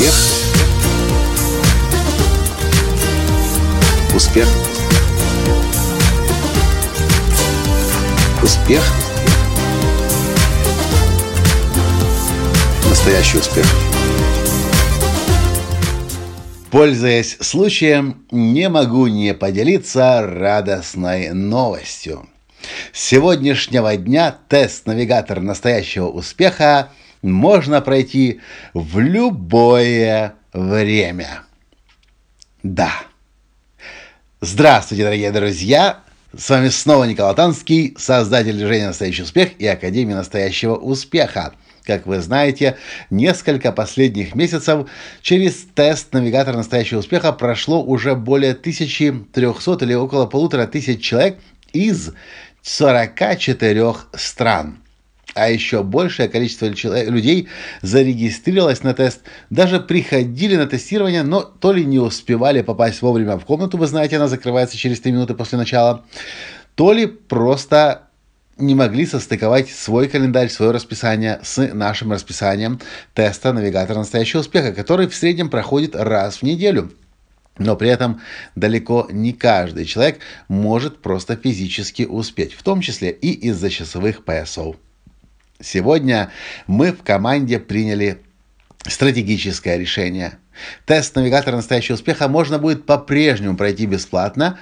Успех. Успех. Успех. Настоящий успех. Пользуясь случаем, не могу не поделиться радостной новостью. С сегодняшнего дня тест навигатор настоящего успеха можно пройти в любое время. Да. Здравствуйте, дорогие друзья! С вами снова Николай Танский, создатель движения «Настоящий успех» и Академии настоящего успеха. Как вы знаете, несколько последних месяцев через тест навигатора настоящего успеха прошло уже более 1300 или около полутора тысяч человек из 44 стран а еще большее количество людей зарегистрировалось на тест, даже приходили на тестирование, но то ли не успевали попасть вовремя в комнату, вы знаете, она закрывается через 3 минуты после начала, то ли просто не могли состыковать свой календарь, свое расписание с нашим расписанием теста навигатора настоящего успеха, который в среднем проходит раз в неделю. Но при этом далеко не каждый человек может просто физически успеть, в том числе и из-за часовых поясов. Сегодня мы в команде приняли стратегическое решение. Тест навигатора настоящего успеха можно будет по-прежнему пройти бесплатно,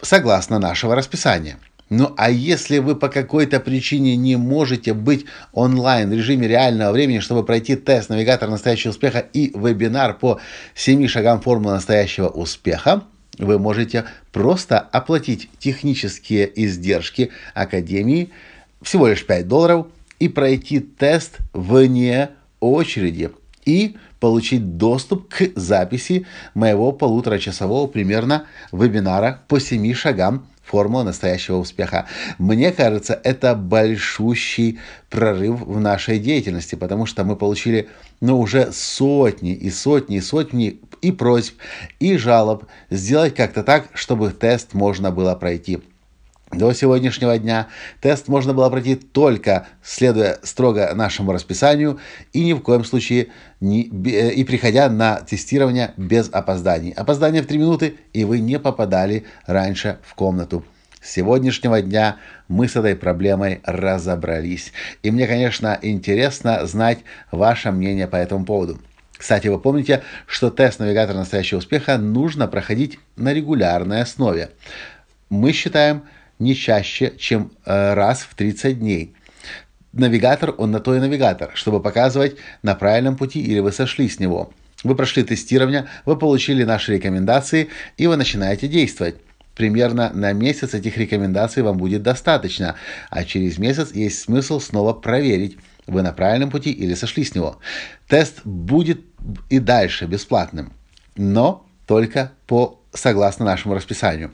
согласно нашего расписания. Ну а если вы по какой-то причине не можете быть онлайн в режиме реального времени, чтобы пройти тест навигатора настоящего успеха и вебинар по 7 шагам формулы настоящего успеха, вы можете просто оплатить технические издержки Академии всего лишь 5 долларов и пройти тест вне очереди и получить доступ к записи моего полуторачасового примерно вебинара по семи шагам формула настоящего успеха. Мне кажется, это большущий прорыв в нашей деятельности, потому что мы получили ну, уже сотни и сотни и сотни и просьб, и жалоб сделать как-то так, чтобы тест можно было пройти. До сегодняшнего дня тест можно было пройти только следуя строго нашему расписанию и ни в коем случае не, и приходя на тестирование без опозданий. Опоздание в 3 минуты, и вы не попадали раньше в комнату. С сегодняшнего дня мы с этой проблемой разобрались. И мне, конечно, интересно знать ваше мнение по этому поводу. Кстати, вы помните, что тест навигатора настоящего успеха нужно проходить на регулярной основе. Мы считаем, не чаще, чем э, раз в 30 дней. Навигатор, он на то и навигатор, чтобы показывать на правильном пути или вы сошли с него. Вы прошли тестирование, вы получили наши рекомендации и вы начинаете действовать. Примерно на месяц этих рекомендаций вам будет достаточно, а через месяц есть смысл снова проверить, вы на правильном пути или сошли с него. Тест будет и дальше бесплатным, но только по согласно нашему расписанию.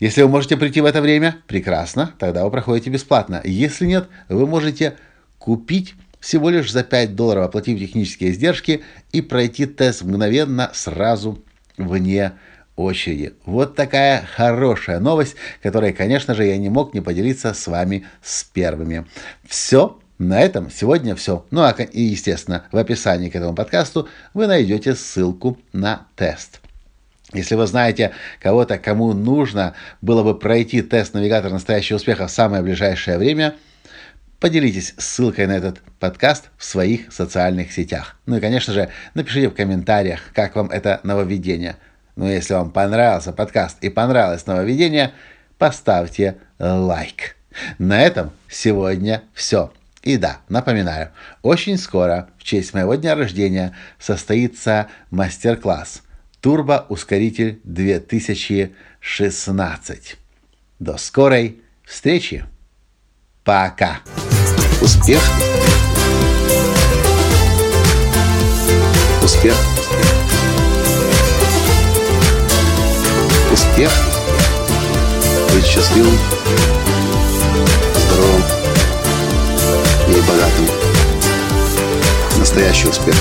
Если вы можете прийти в это время, прекрасно, тогда вы проходите бесплатно. Если нет, вы можете купить всего лишь за 5 долларов, оплатив технические издержки и пройти тест мгновенно сразу вне очереди. Вот такая хорошая новость, которой, конечно же, я не мог не поделиться с вами с первыми. Все. На этом сегодня все. Ну а и, естественно, в описании к этому подкасту вы найдете ссылку на тест. Если вы знаете кого-то, кому нужно было бы пройти тест навигатора настоящего успеха в самое ближайшее время, поделитесь ссылкой на этот подкаст в своих социальных сетях. Ну и, конечно же, напишите в комментариях, как вам это нововведение. Ну, если вам понравился подкаст и понравилось нововведение, поставьте лайк. На этом сегодня все. И да, напоминаю, очень скоро, в честь моего дня рождения, состоится мастер-класс – Турбоускоритель 2016. До скорой встречи. Пока. Успех. Успех. Успех. Быть счастливым, здоровым и богатым. Настоящий успех.